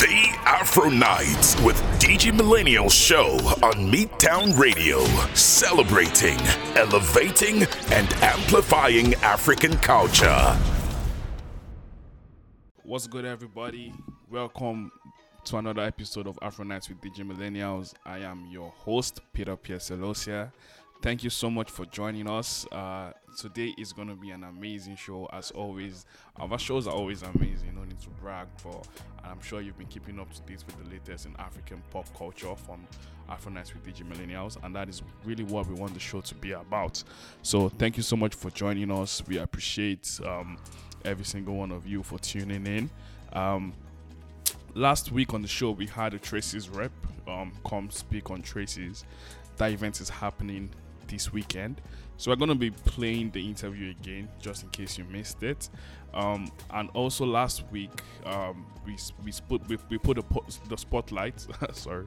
The Afro Nights with Digi Millennial Show on Midtown Radio, celebrating, elevating, and amplifying African culture. What's good, everybody? Welcome to another episode of Afro Nights with Digi Millennials. I am your host, Peter Piercelosia. Thank you so much for joining us. Uh, today is going to be an amazing show, as always. Our shows are always amazing, no need to brag, but I'm sure you've been keeping up to date with the latest in African pop culture from Afro Nights with Digi Millennials, and that is really what we want the show to be about. So, thank you so much for joining us. We appreciate um, every single one of you for tuning in. Um, last week on the show, we had a Traces rep um, come speak on Traces. That event is happening this weekend. So we're going to be playing the interview again, just in case you missed it. Um, and also last week, um, we we put we, we put po- the spotlight. sorry,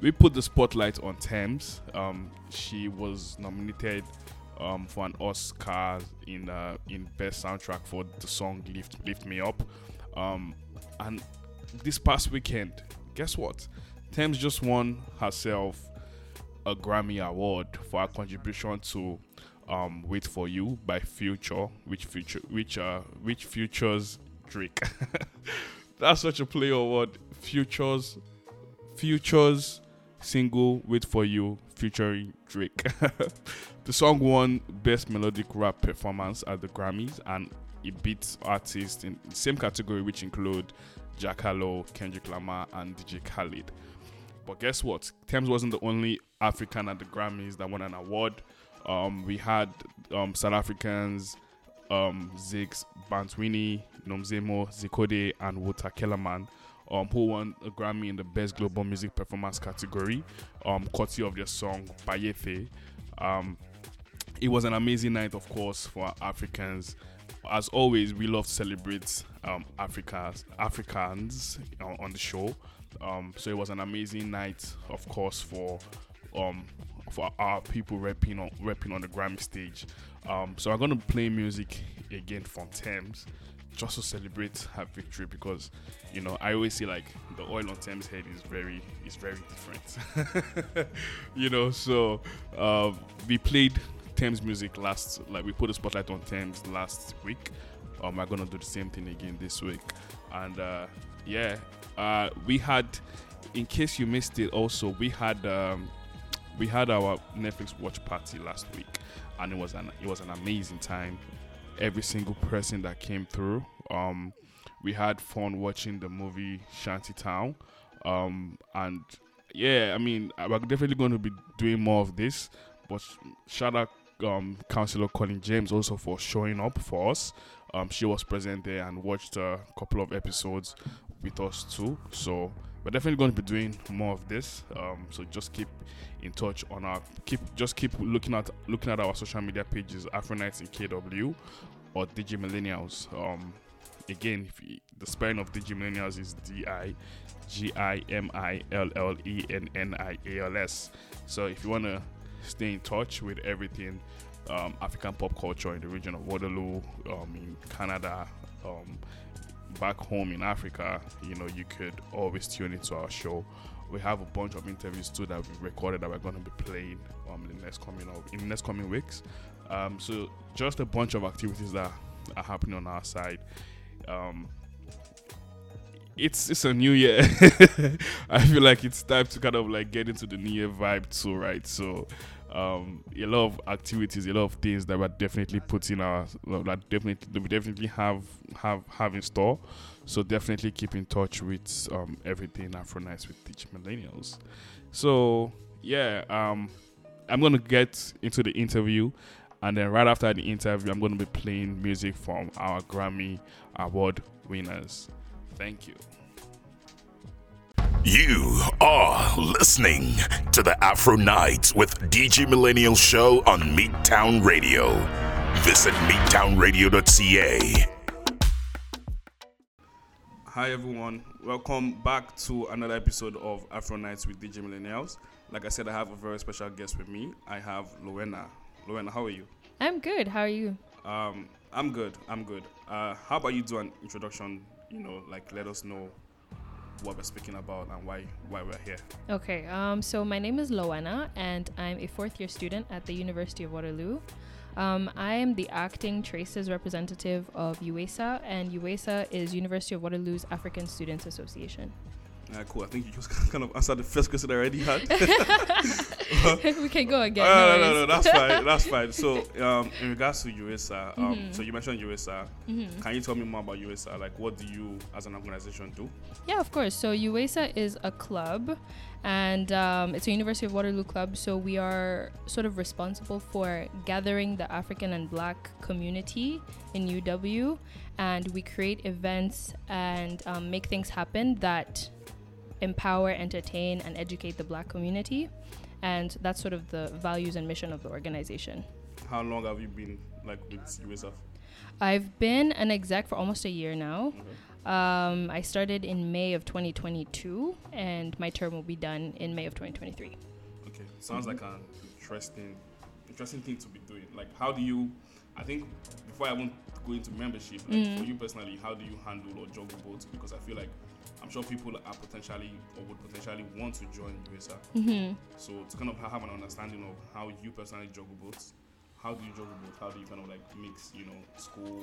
we put the spotlight on Tems. Um, she was nominated um, for an Oscar in uh, in best soundtrack for the song "Lift Lift Me Up." Um, and this past weekend, guess what? Tems just won herself a Grammy Award for her contribution to um, "Wait for You" by Future, which future which uh which features Drake. That's such a play award. Futures, Futures single "Wait for You" featuring Drake. the song won Best Melodic Rap Performance at the Grammys, and it beats artists in the same category, which include Jack Harlow, Kendrick Lamar, and DJ Khaled. But guess what? Tems wasn't the only African at the Grammys that won an award. Um, we had um, South Africans, um, Zakes, Bantwini, Nomcebo, Zikode, and Wouter Kellerman, um, who won a Grammy in the Best Global Music Performance category, um, courtesy of their song Bayete. Um, it was an amazing night, of course, for Africans. As always, we love to celebrate um, Africa's, Africans on, on the show. Um, so it was an amazing night, of course, for um, for our people rapping on rapping on the Grammy stage. Um, so I'm gonna play music again from Tems just to celebrate her victory because you know I always say like the oil on Tems head is very is very different. you know, so uh, we played Tems music last like we put a spotlight on Tems last week. Um, I'm gonna do the same thing again this week, and uh, yeah, uh, we had in case you missed it also we had um, we had our Netflix watch party last week, and it was an it was an amazing time. Every single person that came through, um, we had fun watching the movie Shantytown, um, and yeah, I mean we're definitely going to be doing more of this. But shout out um, Councillor Colleen James also for showing up for us. Um, she was present there and watched a couple of episodes with us too. So we're definitely going to be doing more of this. Um, so just keep in touch on our keep just keep looking at looking at our social media pages, Afro Nights in KW or Digi Millennials. Um, again, you, the spelling of Digi Millennials is D I G I M I L L E N N I A L S. So if you want to stay in touch with everything um, African pop culture in the region of Waterloo, um, in Canada, um, back home in Africa, you know, you could always tune into our show. We have a bunch of interviews too that we've recorded that we're going to be playing um, in the next coming of, in the next coming weeks. Um, so just a bunch of activities that are happening on our side. Um, it's it's a new year. I feel like it's time to kind of like get into the new year vibe too, right? So um, a lot of activities, a lot of things that we're definitely putting our that definitely we definitely have have have in store. So definitely keep in touch with um, everything Afro Nights with Digi Millennials. So yeah, um, I'm gonna get into the interview, and then right after the interview, I'm gonna be playing music from our Grammy Award winners. Thank you. You are listening to the Afro Nights with Digi Millennial Show on Midtown Radio. Visit midtownradio.ca. Hi everyone, welcome back to another episode of Afro Nights with Digi Millennials. Like I said, I have a very special guest with me. I have Luena. Luena, how are you? I'm good. How are you? Um, I'm good. I'm good. Uh, how about you do an introduction? You know, like let us know what we're speaking about and why why we're here. Okay, um, so my name is Loana, and I'm a fourth year student at the University of Waterloo. Um, I am the acting Traces representative of UESA, and UESA is University of Waterloo's African Students Association. Yeah, cool. I think you just kind of answered the first question I already had. we can go again. Uh, no, no, no, no, that's fine. That's fine. So, um, in regards to USA, um, Mhm. so you mentioned USA. Mhm. Can you tell me more about USA? Like, what do you, as an organization, do? Yeah, of course. So UWESA is a club, and um, it's a University of Waterloo club. So we are sort of responsible for gathering the African and Black community in UW, and we create events and um, make things happen that empower, entertain, and educate the Black community. And that's sort of the values and mission of the organization. How long have you been like with USA? I've been an exec for almost a year now. Okay. Um, I started in May of 2022, and my term will be done in May of 2023. Okay, sounds Mm-hmm. like an interesting, interesting thing to be doing. Like, how do you? I think before I won't go into membership, like Mm. for you personally, how do you handle or juggle both? Because I feel like I'm sure people are potentially or would potentially want to join USA. Mm-hmm. So to kind of have an understanding of how you personally juggle both, how do you juggle both? How do you kind of like mix, you know, school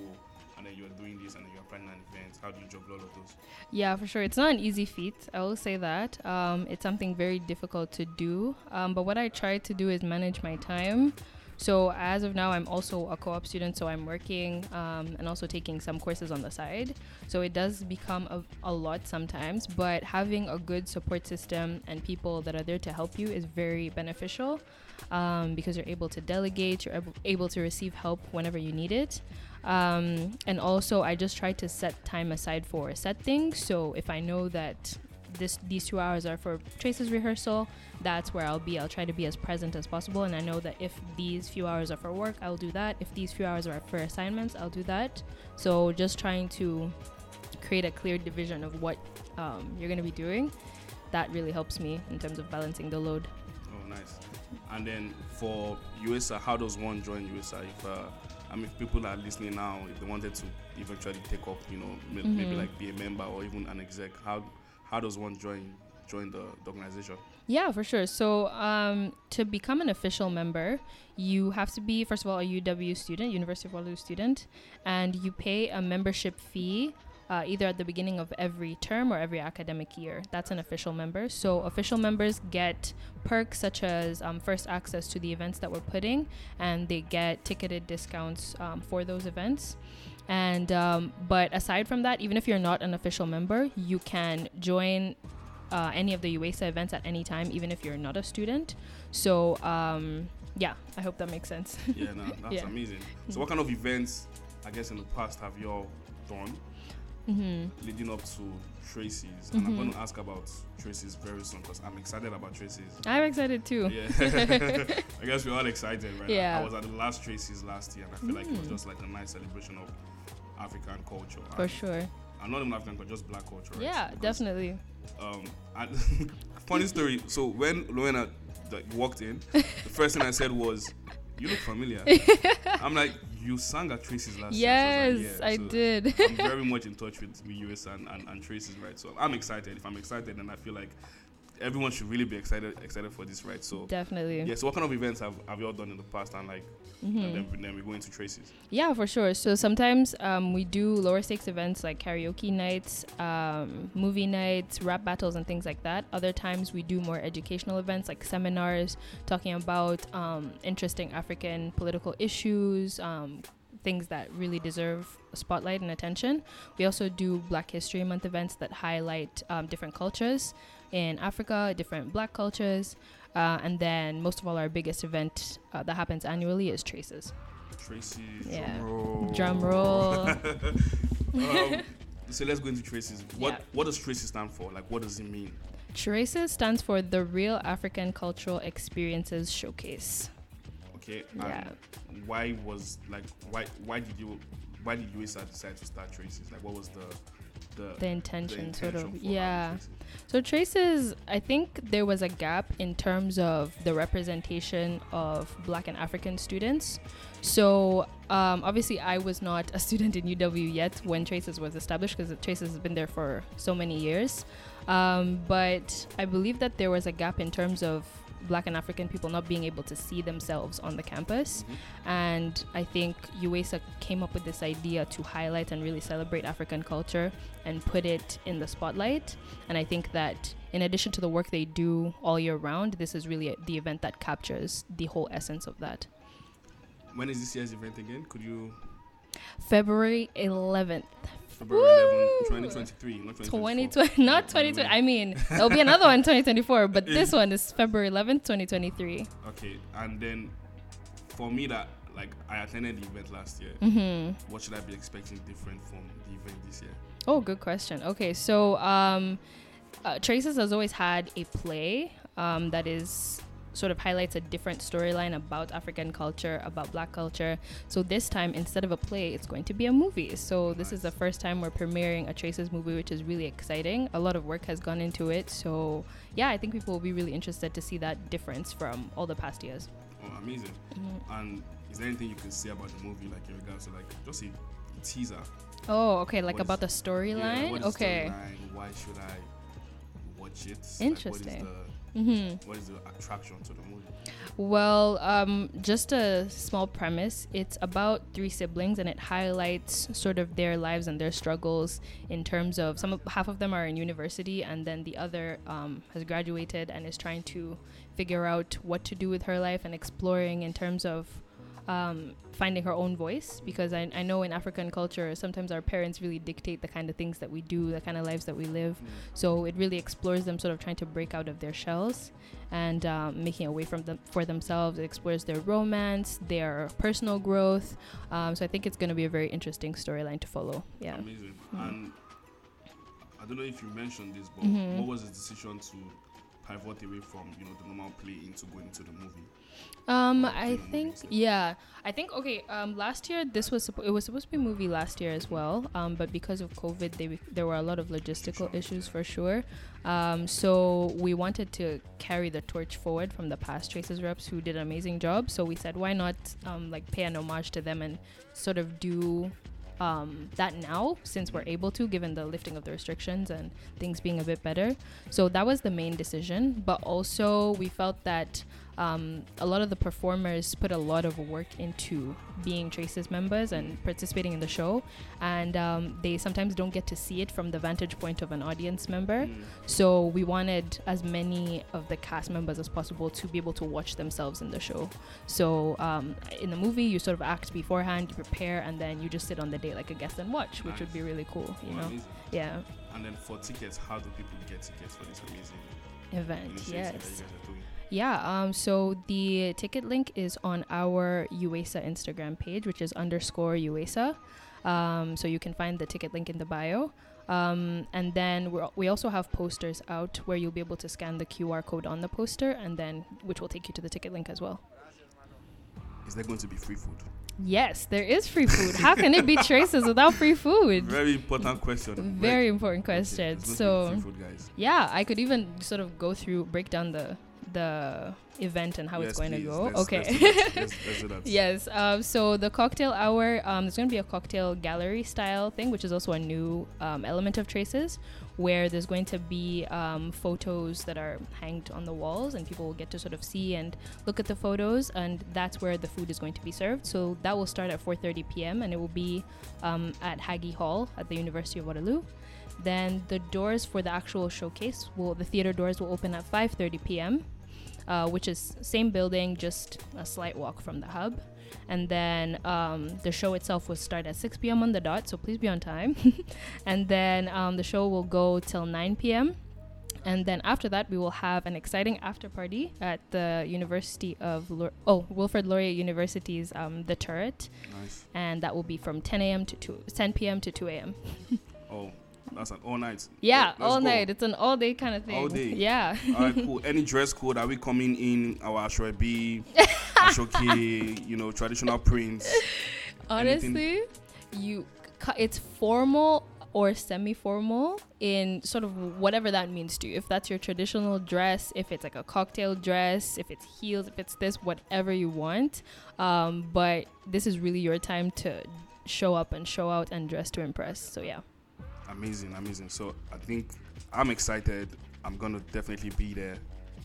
and then you're doing this and then you're planning an event? How do you juggle all of those? Yeah, for sure. It's not an easy feat. I will say that. Um, it's something very difficult to do. Um, but what I try to do is manage my time. So as of now, I'm also a co-op student, so I'm working um, and also taking some courses on the side. So it does become a, a lot sometimes, but having a good support system and people that are there to help you is very beneficial um, because you're able to delegate, you're able, to receive help whenever you need it. Um, and also, I just try to set time aside for set things. So if I know that this these two hours are for Trace's rehearsal, that's where I'll be. I'll try to be as present as possible. And I know that if these few hours are for work, I'll do that. If these few hours are for assignments, I'll do that. So just trying to create a clear division of what um, you're going to be doing. That really helps me in terms of balancing the load. Oh, nice. And then for USA, how does one join USA? If uh, I mean, if people are listening now, if they wanted to eventually take up, you know, m- maybe Mhm. like be a member or even an exec, how how does one join join the, the organization? Yeah, for sure. So, um, to become an official member, you have to be, first of all, a UW student, University of Waterloo student, and you pay a membership fee uh, either at the beginning of every term or every academic year. That's an official member. So, official members get perks such as um, first access to the events that we're putting, and they get ticketed discounts um, for those events. And um, but aside from that, even if you're not an official member, you can join uh, any of the UESA events at any time, even if you're not a student. So um, yeah, I hope that makes sense. Yeah, no, that's Yeah. amazing. So, what kind of events, I guess, in the past have you all done hmm leading up to Traces? And I'm Mhm. going to ask about Traces very soon because I'm excited about Traces. I'm excited too. Yeah, I guess we're all excited, right? Yeah. I was at the last Traces last year, and I feel like it was Mm. just like a nice celebration of African culture. For and, sure. and not even African culture, just black culture. Right? Yeah, Because, definitely. Um, and funny story. So when Luena like, walked in, the first thing I said was, "You look familiar." I'm like, "You sang at Traces last Yes, year." So I like, yeah. So did. I'm very much in touch with, with US and, and, and Traces, right? So I'm excited. If I'm excited, then I feel like everyone should really be excited excited for this, right? So definitely. yeah. So what kind of events have, have you all done in the past, and like, Mhm. and then, then we go into Traces. Yeah, for sure. So sometimes um, we do lower stakes events like karaoke nights, um, movie nights, rap battles, and things like that. Other times we do more educational events like seminars talking about um, interesting African political issues. Um, Things that really deserve spotlight and attention. We also do Black History Month events that highlight um, different cultures in Africa, different Black cultures, uh, and then most of all, our biggest event uh, that happens annually is Traces. Tracy's. Yeah. Drum roll. Drum roll. um, so let's go into Traces. What Yeah. what does Tracy stand for? Like, what does it mean? Traces stands for the Real African Cultural Experiences Showcase. Okay. Yeah. Why was like why why did you why did USA decide to start Traces? Like, what was the the the intention, sort of. Yeah. Traces? So traces, I think there was a gap in terms of the representation of Black and African students. So um, obviously, I was not a student in UW yet when Traces was established because Traces has been there for so many years. Um, but I believe that there was a gap in terms of Black and African people not being able to see themselves on the campus. Mm-hmm. And I think UESA came up with this idea to highlight and really celebrate African culture and put it in the spotlight. And I think that in addition to the work they do all year round, this is really the event that captures the whole essence of that. When is this year's event again? Could you February 11th, February Woo! 11, 2023, not 2024. 2020, not 2020. I mean, there'll be another one 2024, but this one is February 11th, 2023. Okay, and then for me that like I attended the event last year, hmm what should I be expecting different from the event this year? Oh, good question. Okay, so um, uh, Traces has always had a play um, that is sort of highlights a different storyline about African culture, about Black culture. So this time, instead of a play, it's going to be a movie. So this is the first time we're premiering a Traces movie, which is really exciting. A lot of work has gone into it. So yeah, I think people will be really interested to see that difference from all the past years. Oh, amazing! Mm-hmm. And is there anything you can say about the movie, like in regards to like just a teaser? Oh, okay, like What is- about the storyline. is the okay. storyline? Why should I Interesting. Like, Mm-hmm. what, is the, what is the attraction to the movie? Well, um, just a small premise. It's about three siblings, and it highlights sort of their lives and their struggles in terms of some. Of, half of them are in university, and then the other um, has graduated and is trying to figure out what to do with her life and exploring in terms of um, finding her own voice. Because I, I know in African culture, sometimes our parents really dictate the kind of things that we do, the kind of lives that we live. So it really explores them sort of trying to break out of their shells and um, making a way from them for themselves. It explores their romance, their personal growth. Um, so I think it's going to be a very interesting storyline to follow. Yeah. Amazing. Mm. And I don't know if you mentioned this, but Mhm. what was the decision to pivot away from you know the normal play into going into the movie? Um, I think yeah, I think okay. Um, last year this was suppo- it was supposed to be a movie last year as well. Um, but because of COVID, they there were a lot of logistical issues for sure. Um, so we wanted to carry the torch forward from the past Traces reps who did an amazing job. So we said, why not um, like pay an homage to them and sort of do um, that now since we're able to, given the lifting of the restrictions and things being a bit better. So that was the main decision. But also, we felt that um, a lot of the performers put a lot of work into being Traces members and participating in the show, and um, they sometimes don't get to see it from the vantage point of an audience member. Mm. So we wanted as many of the cast members as possible to be able to watch themselves in the show. So um, in the movie, you sort of act beforehand, you prepare, and then you just sit on the day like a guest and watch, which would be really cool. You Oh, know, amazing. yeah, And then for tickets, how do people get tickets for this amazing event. Yes. That you guys are doing? Yeah, um, so the ticket link is on our UESA Instagram page, which is underscore UESA. Um, so you can find the ticket link in the bio. Um, and then we're, we also have posters out where you'll be able to scan the QR code on the poster, and then which will take you to the ticket link as well. Is there going to be free food? Yes, there is free food. How can it be traces without free food? Very important question. Very Like, important question. there's going to be So free food, guys. yeah, I could even sort of go through break down the the event and how Yes, it's going please. to go. Let's- okay. Let's do that. Let's- do. Yes. Um, so the cocktail hour, um, there's going to be a cocktail gallery style thing, which is also a new um, element of Traces, where there's going to be um, photos that are hanged on the walls, and people will get to sort of see and look at the photos, and that's where the food is going to be served. So that will start at 4:30 p.m. and it will be um, at Hagey Hall at the University of Waterloo. Then the doors for the actual showcase will the theater doors will open at 5:30 p.m uh, which is same building, just a slight walk from the hub. And then um, the show itself will start at 6 p.m. on the dot, so please be on time. and then um, the show will go till 9 p.m. And then after that, we will have an exciting after party at the University of oh Wilfrid Laurier University's um, the Turret, Nice. and that will be from 10 a.m. to 2 10 p.m. to 2 a.m. Oh, that's an all night. Yeah, Let's all go. night. It's an all day kind of thing. All day. Yeah. All right, cool. Any dress code? Are we coming in our Asoebi, Aso-oke, you know, traditional prints? Honestly, you, it's formal or semi formal in sort of whatever that means to you. If that's your traditional dress, if it's like a cocktail dress, if it's heels, if it's this, whatever you want. Um, but this is really your time to show up and show out and dress to impress. So, yeah. Amazing, amazing. So, I think I'm excited. I'm going to definitely be there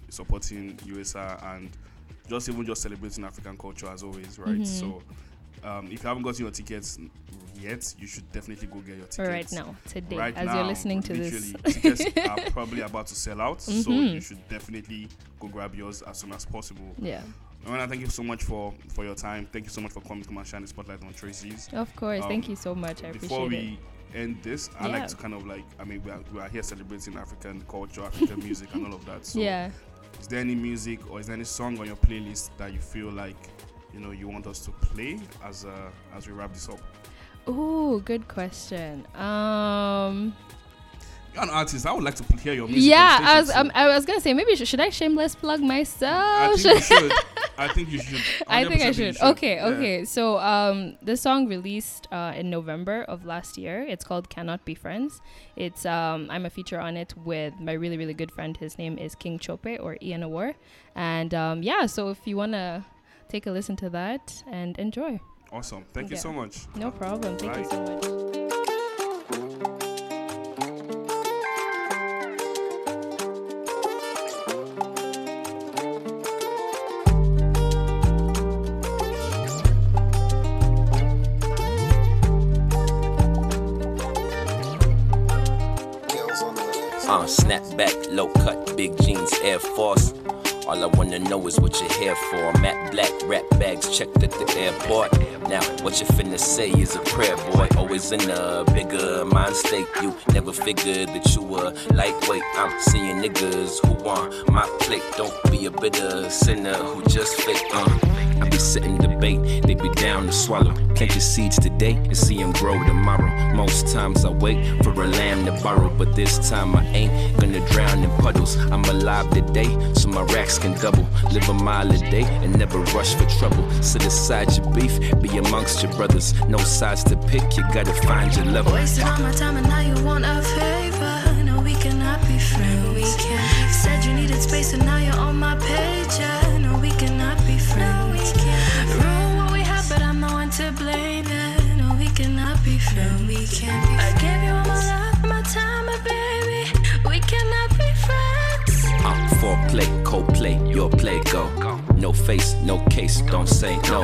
supporting USA and just even just celebrating African culture as always, right? Mm-hmm. So, um, if you haven't gotten your tickets yet, you should definitely go get your tickets right now, today, right as now, you're listening to this. tickets are probably about to sell out, mm-hmm. so you should definitely go grab yours as soon as possible. Yeah. Amanda, thank you so much for for your time. Thank you so much for coming to come and shine the spotlight on Traces. Of course, um, thank you so much. I before we it. End this, I like to kind of like, I mean, we are, we are here celebrating African culture, African music, and all of that. So, yeah. Is there any music or is there any song on your playlist that you feel like you know you want us to play as uh, as we wrap this up? Oh, good question. Um, you're an artist. I would like to hear your music. Yeah, I was. Um, I was gonna say maybe should, should I shameless plug myself? I think you should. I think you should. I think I should. should. Okay, yeah. okay. So um, the song released uh, in November of last year. It's called "Cannot Be Friends." It's um, I'm a feature on it with my really really good friend. His name is King Chope or Ian Awar, and um, yeah. So if you wanna take a listen to that and enjoy. Awesome. Thank yeah. you so much. No problem. Thank Bye. you so much. Uh, snap back, low cut, big jeans, Air Force. All I wanna know is what you're here for. Matte black rap bags checked at the airport. Now, what you finna say is a prayer, boy. Always in a bigger mind state. You never figured that you were lightweight. I'm seeing niggas who want my plate. Don't be a bitter sinner who just fake. Uh. I be sitting debate, they be down to swallow. Plant your seeds today and see them grow tomorrow. Most times I wait for a lamb to borrow, but this time I ain't gonna drown in puddles. I'm alive today, so my racks can double. Live a mile a day and never rush for trouble. Sit aside your beef, be amongst your brothers. No sides to pick, you gotta find your level. Wasted all my time and now you want a favor. No, we cannot be friends. We can. Said you needed space and now you're on my page. Yeah. No, we cannot be friends to we can't be friends. I gave you all my love, my time, my baby. We cannot be friends. Uh, foreplay, co-play, your play, go. No face, no case, don't say no.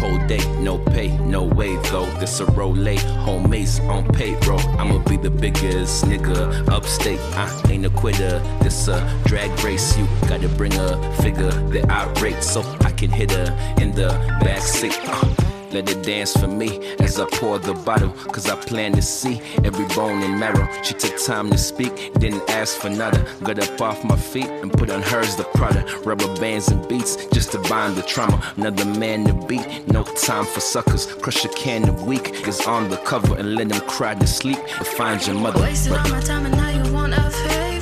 Whole day, no pay, no wave though. This a rollie, homies on payroll. I'ma be the biggest nigga upstate. I ain't a quitter. This a drag race. You gotta bring a figure that I rate so I can hit her in the backseat. Uh. Let it dance for me as I pour the bottle. Cause I plan to see every bone and marrow. She took time to speak, didn't ask for nada. Got up off my feet and put on hers the Prada. Rubber bands and beats just to bind the trauma. Another man to beat, no time for suckers. Crush a can of weak is on the cover and let them cry to sleep and find your mother. Wasting all my time and now you want a favor.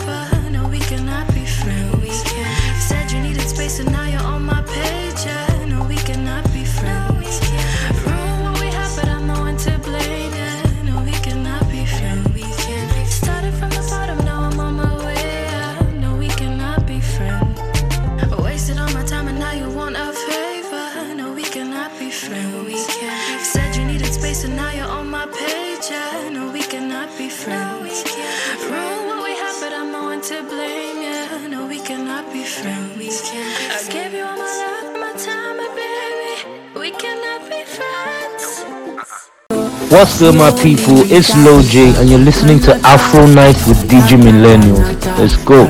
What's good, my people? It's Lil J, and you're listening to Afro Night with Digi Millennial. Let's go.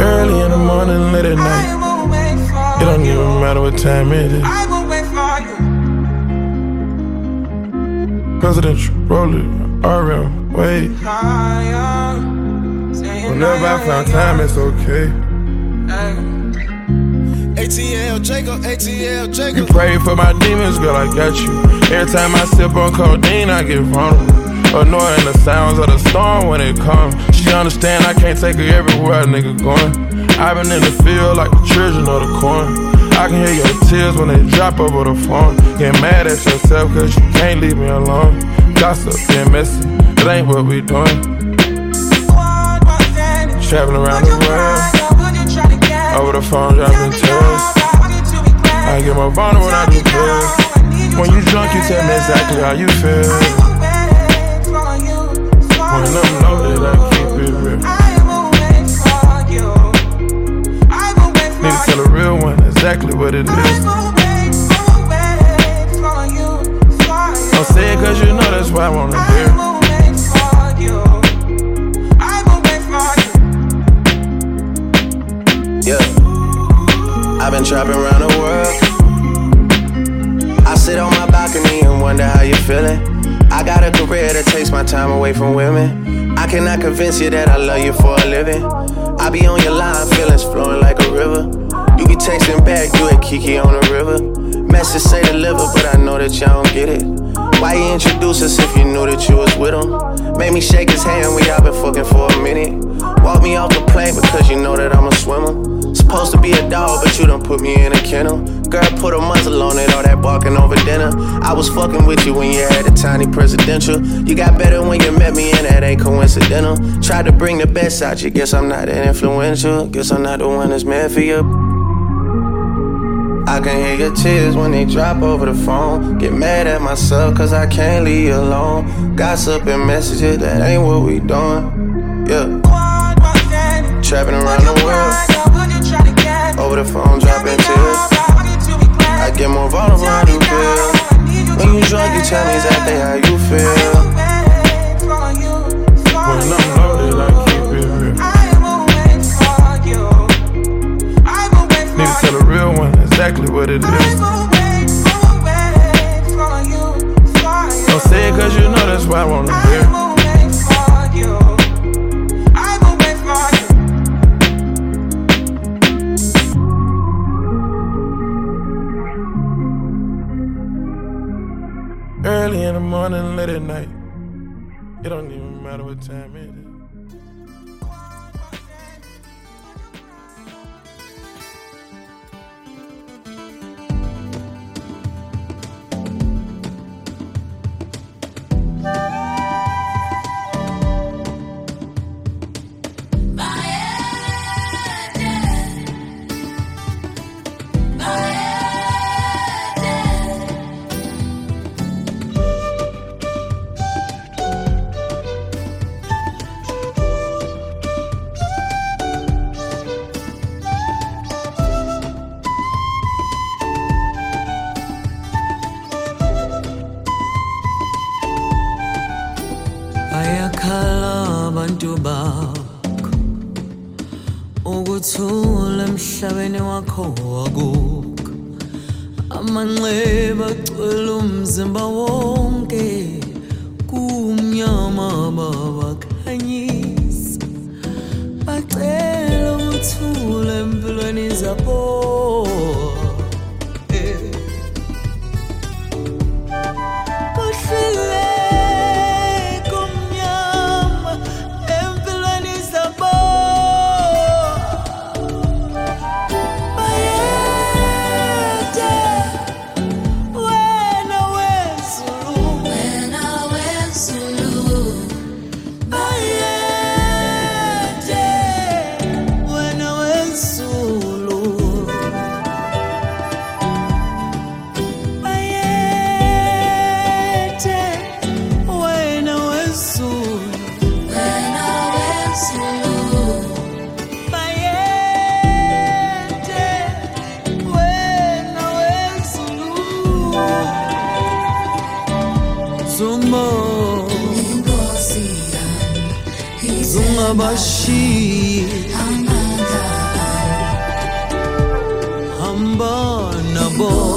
Early in the morning, late at night. It don't even matter what time it is. Presidential roller, RM, wait. Whenever I found time, it's okay. ATL Jacob, ATL Jacob. You pray for my demons, girl, I got you. Every time I sip on codeine, I get vulnerable. Annoying the sounds of the storm when it comes. She understand I can't take her everywhere a nigga going. I've been in the field like the children of the corn. I can hear your tears when they drop over the phone. Get mad at yourself cause you can't leave me alone. Gossip and messy, it ain't what we doing. Traveling around the world. Over the phone. I get more vulnerable when I do pills. When you drunk, you tell me exactly how you feel. When I'm loaded, I keep it real. Need to tell a real one exactly what it is. Don't say it cause you know that's why I wanna hear. Yeah, I've been trapping around the world. I sit on my balcony and wonder how you're feeling. I got a career that takes my time away from women. I cannot convince you that I love you for a living. I be on your line, feelings flowing like a river. You be texting back, you and Kiki on the river. Message say deliver, but I know that y'all don't get it. Why you introduce us if you knew that you was with him? Made me shake his hand, we all been fucking for a minute. Walk me off the plane because you know that I'm a swimmer. Supposed to be a dog, but you done put me in a kennel. Girl, put a muzzle on it, all that barking over dinner. I was fucking with you when you had a tiny presidential. You got better when you met me, and that ain't coincidental. Tried to bring the best out you, guess I'm not that influential. Guess I'm not the one that's meant for you. I can hear your tears when they drop over the phone. Get mad at myself cause I can't leave you alone. Gossip and messages, that ain't what we doing. Yeah. Trapping around the world. Over the phone, dropping tears. I get more vulnerable, do you feel? When you drunk, you tell me exactly how you feel. When I'm loaded, I keep it real. Need to tell a real one exactly what it is. Don't say it cause you know that's why I wanna hear. In the morning, late at night. It don't even matter what time it is. Emhlabeni wakho wakukho amanxeba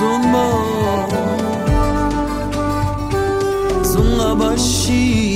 zunga zunga bashi.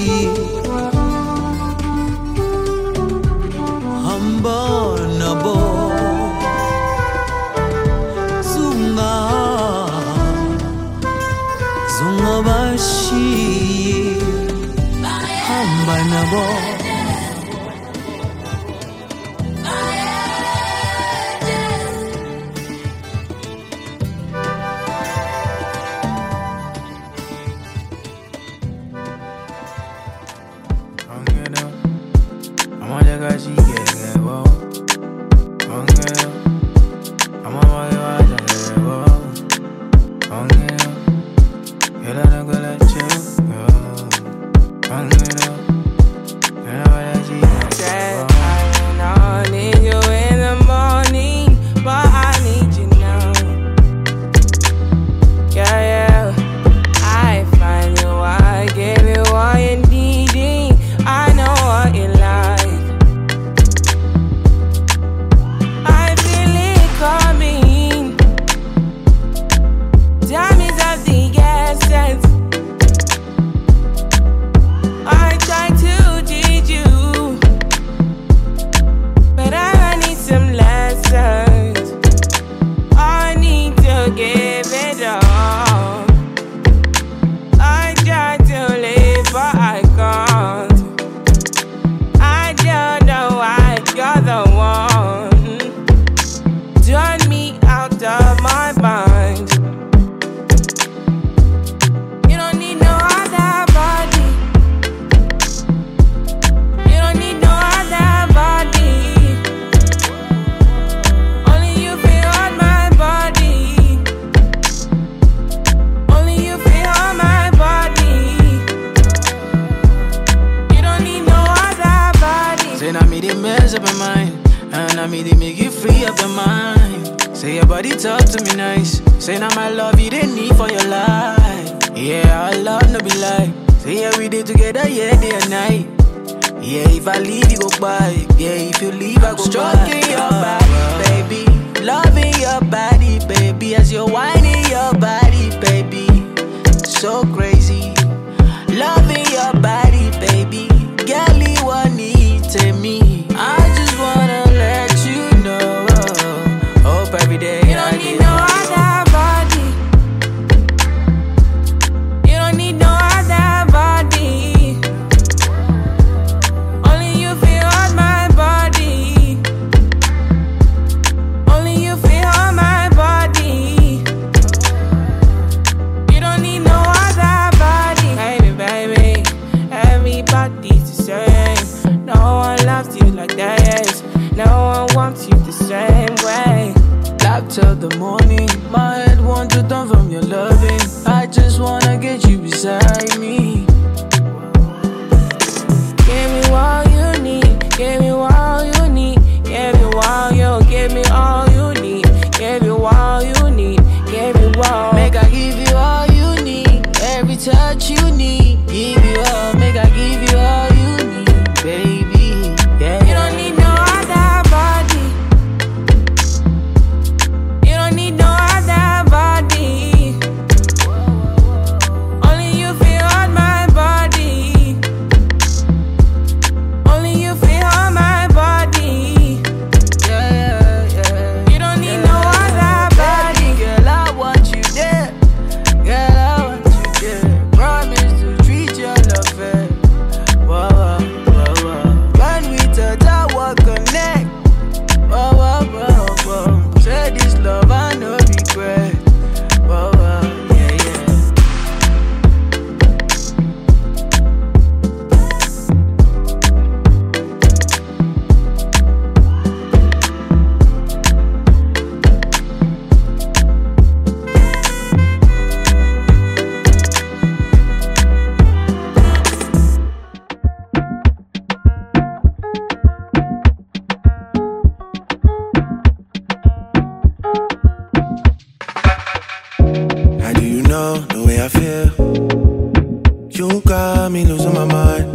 want you the same way. Love till the morning, my head won't turn from your loving. I just wanna get you beside me. I feel. You got me losing my mind.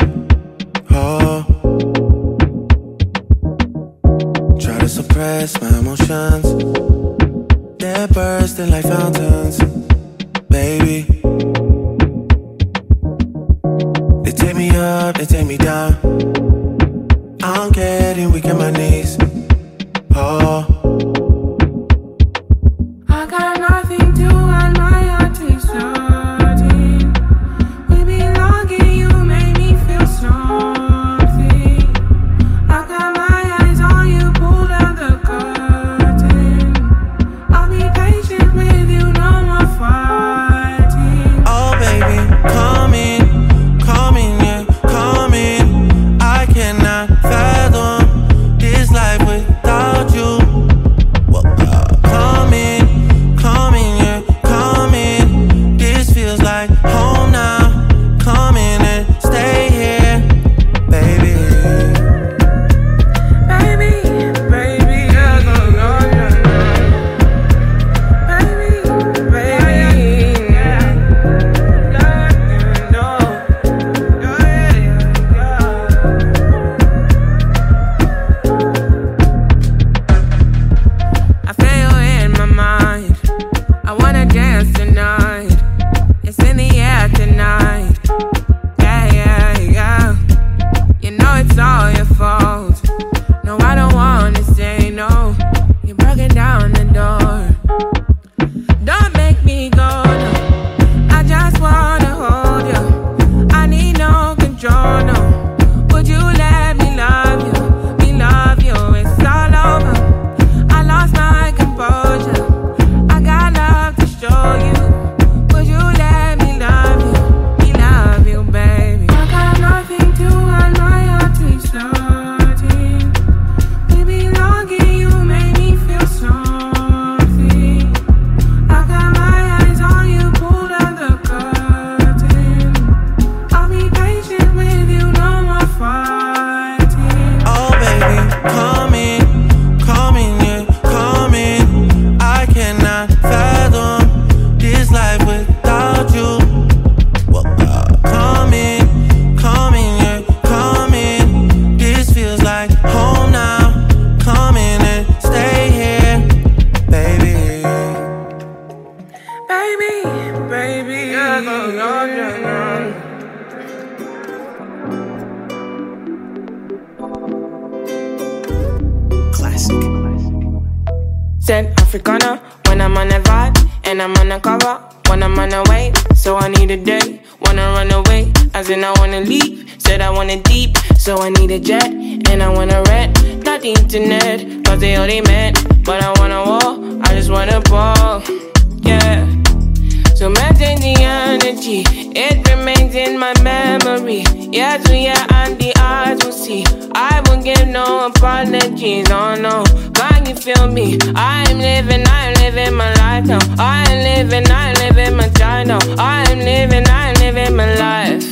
Energy, it remains in my memory. Yeah, to yeah, and the eyes will see. I won't give no apologies, oh no. Can you feel me? I'm living, I'm living my life now. I'm living, I'm living my time now. I'm living, I'm living my life.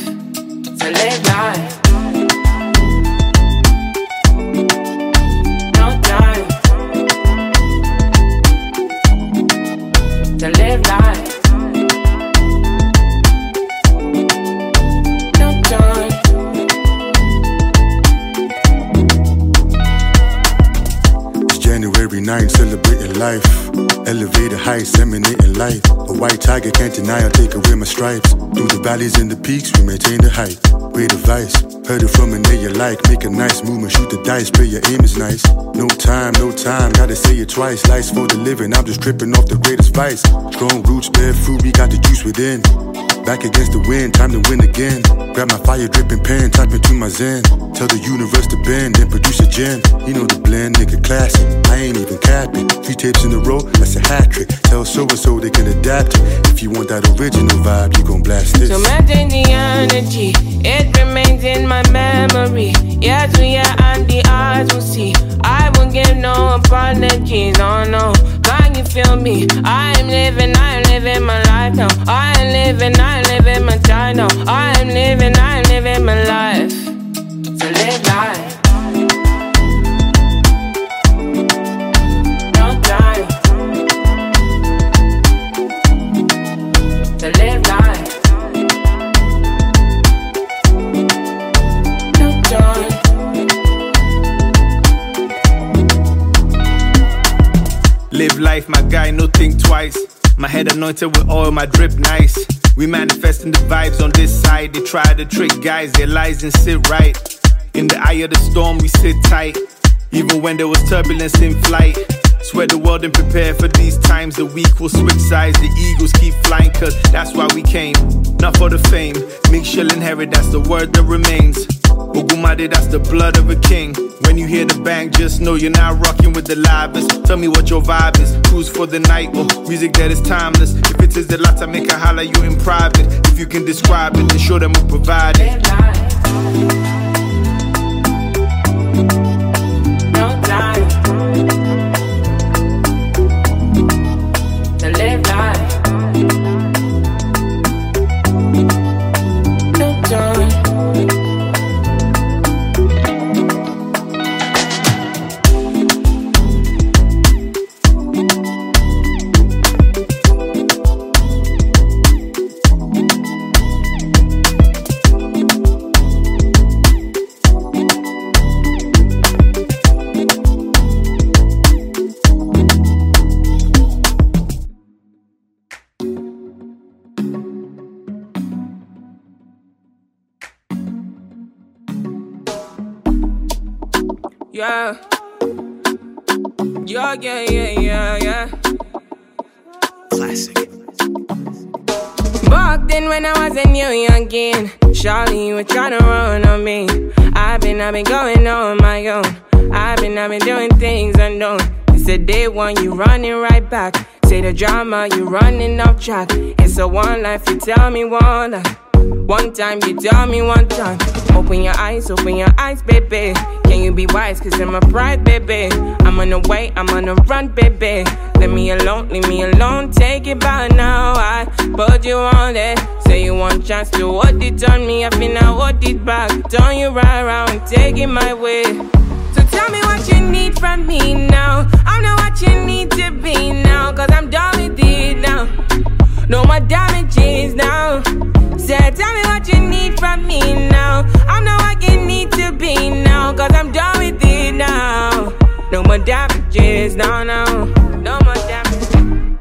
So live life. No. To live life. 9th, celebrating life. Elevated heights, emanating light. A white tiger can't deny I'll take away my stripes. Through the valleys and the peaks, we maintain the height. Great advice, heard it from an you like. Make a nice movement, shoot the dice, play your aim is nice. No time, no time, gotta say it twice. Life's for the living, I'm just tripping off the greatest vice. Strong roots, bear fruit, we got the juice within. Back against the wind, time to win again. Grab my fire dripping pen, type into my zen. Tell the universe to bend, then produce a gem. You know the blend, nigga, classic. I ain't even capping. Three tapes in a row, that's a hat trick. Tell so and so they can adapt it. If you want that original vibe, you gon' blast this. So the energy, it remains in my memory. Yeah, to yeah, and the eyes will see. I won't give no apologies, oh no. Can you feel me? I'm living, I'm living my life now. I'm living, I'm living my time now. I'm living, I'm living my life. Anointed with oil, my drip nice. We manifesting the vibes on this side. They try to trick guys, their lies and sit right. In the eye of the storm, we sit tight. Even when there was turbulence in flight. Swear the world ain't prepared for these times. The weak will switch sides, the eagles keep flying, cause that's why we came. Not for the fame. Mix shall inherit, that's the word that remains. Ogumade, that's the blood of a king. When you hear the bang, just know you're not rocking with the livest. Tell me what your vibe is. Cruise for the night, or music that is timeless. If it is the latter, make a holla you in private. If you can describe it, then show them we provide it. Yeah. Yeah, yeah, yeah, yeah, yeah. Classic. Back then when I was a new youngin', Charlie, you were trying to run on me. I've been, I've been going on my own. I've been, I've been doing things unknown. It's a day one, you running right back. Say the drama, you running off track. It's a one life, you tell me one life. One time, you tell me one time. Open your eyes, open your eyes, baby. Can you be wise? Cause I'm a pride, baby. I'm on the way, I'm on the run, baby. Let me alone, leave me alone. Take it by now. I put you on it. Say you want chance to hold it on me. I feel hold it back. Turn you right around, take it my way. So tell me what you need from me now. I know what you need to be now. Cause I'm done with it now. No more damages now. Say, tell me what you need from me now. I know what you need to be now. Cause I'm done with it now. No more damages, no, no. No more damages.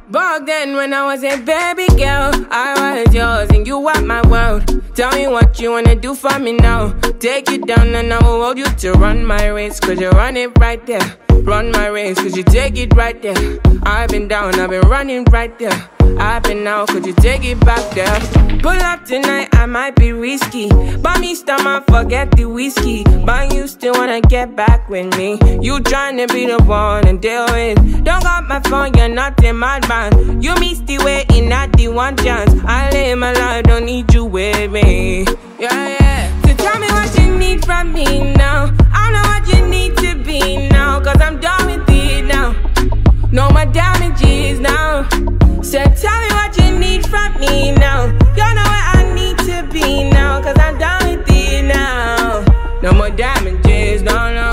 Back then, when I was a baby girl, I was yours and you were my world. Tell me what you wanna do for me now. Take you down and I will hold you to run my race. Cause you run it right there. Run my race, cause you take it right there. I've been down, I've been running right there. I've been out, could you take it back there? Pull up tonight, I might be risky. But me stomach, forget the whiskey. But you still wanna get back with me. You tryna be the one and deal with. Don't got my phone, you're not a madman. You missed the way in at the one chance. I live my life, don't need you with me. Yeah, yeah. So tell me what you need from me now. I know what you need to be now. Cause I'm done with it now. No more damages now. So tell me what you need from me now. You know where I need to be now. Cause I'm done with it now. No more damages, no, no.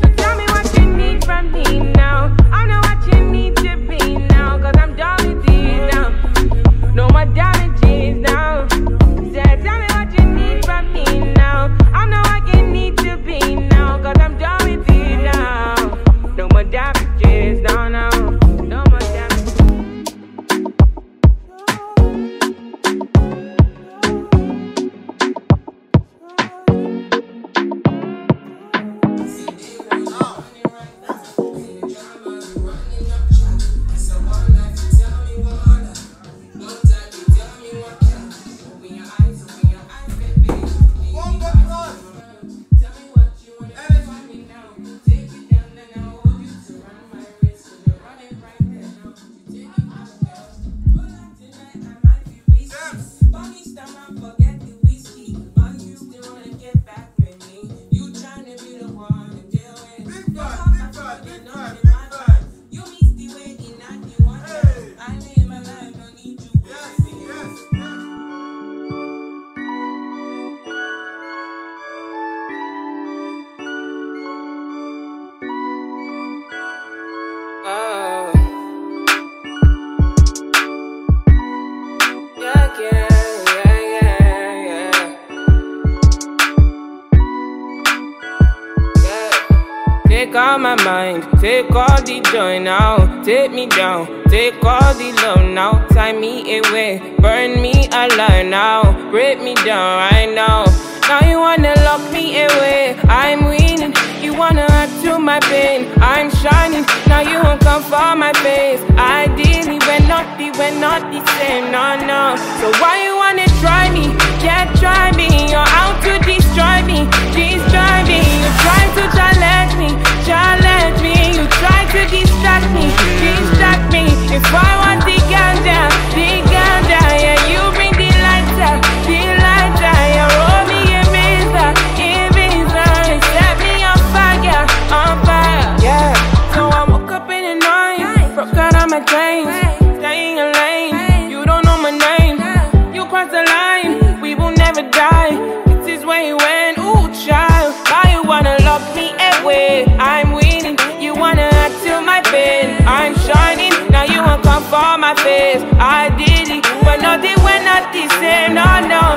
So tell me what you need from me now. I know what you need to be now. Cause I'm done with it now. No more damages now. So tell me what you need from me now. I you need to be now. Cause I'm done with it now. No more take me down. Take all the love now, tie me away, burn me alive now, break me down right now. Now you wanna lock me away, I'm winning. You wanna add to my pain, I'm shining. Now you won't come for my face. Ideally, we're not the, we're not the same, no, no. So why you wanna try me? Yeah, try me. You're out to destroy me, destroy me. You try to challenge me, challenge me. You try to distract me, distract me. If I want the ganja, the ganja, yeah, you bring the lighter, the lighter. You roll me a visa, a visa. Set me on fire, on fire, yeah. So I woke up in the night, broke out of my chains, staying in lane. You don't know my name, you crossed the line. We will never die. This is where you went, ooh, child. Why you wanna lock me away? I'm shining. Now you won't come for my face. I did it, but nothing we're not the same. No, no.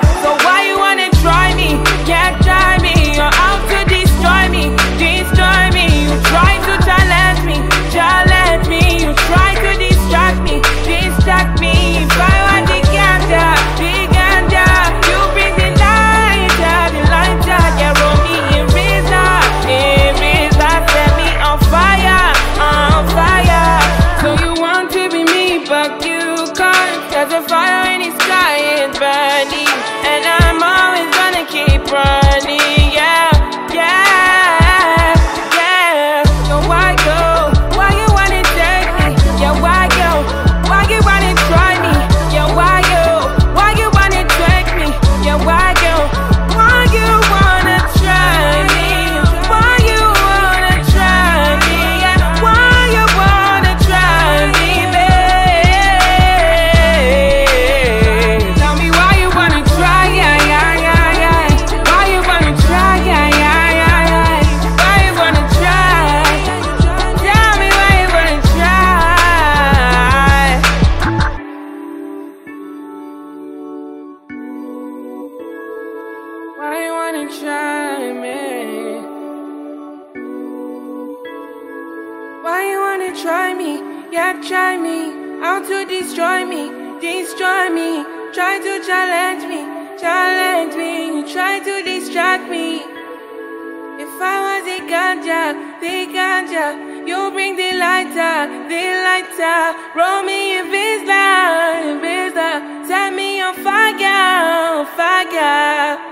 Ganja, you bring the lighter, the lighter. Roll me a visa, visa. Set me on fire, on fire.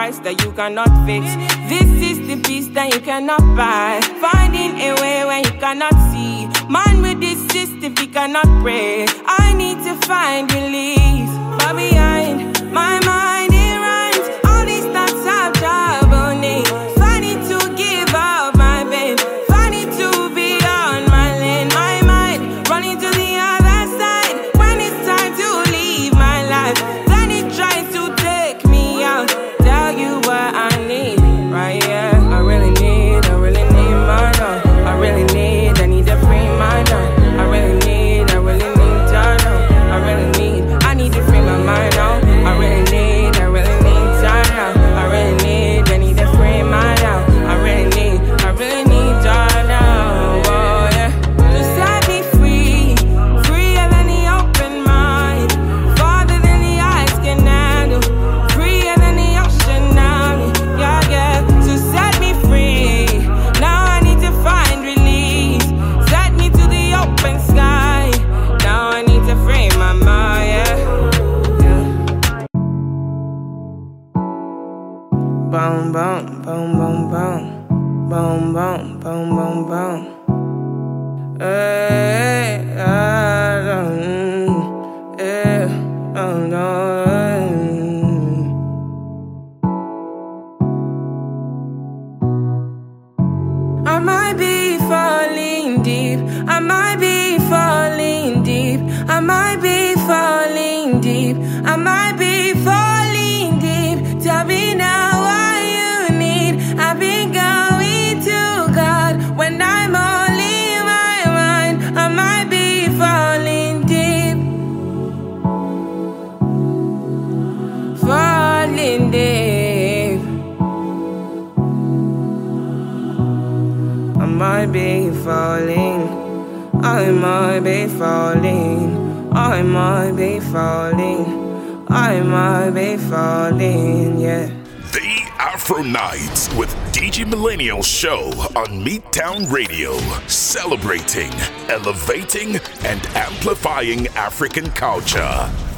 price that you cannot fix. This is the peace that you cannot buy. Elevating, and amplifying African culture.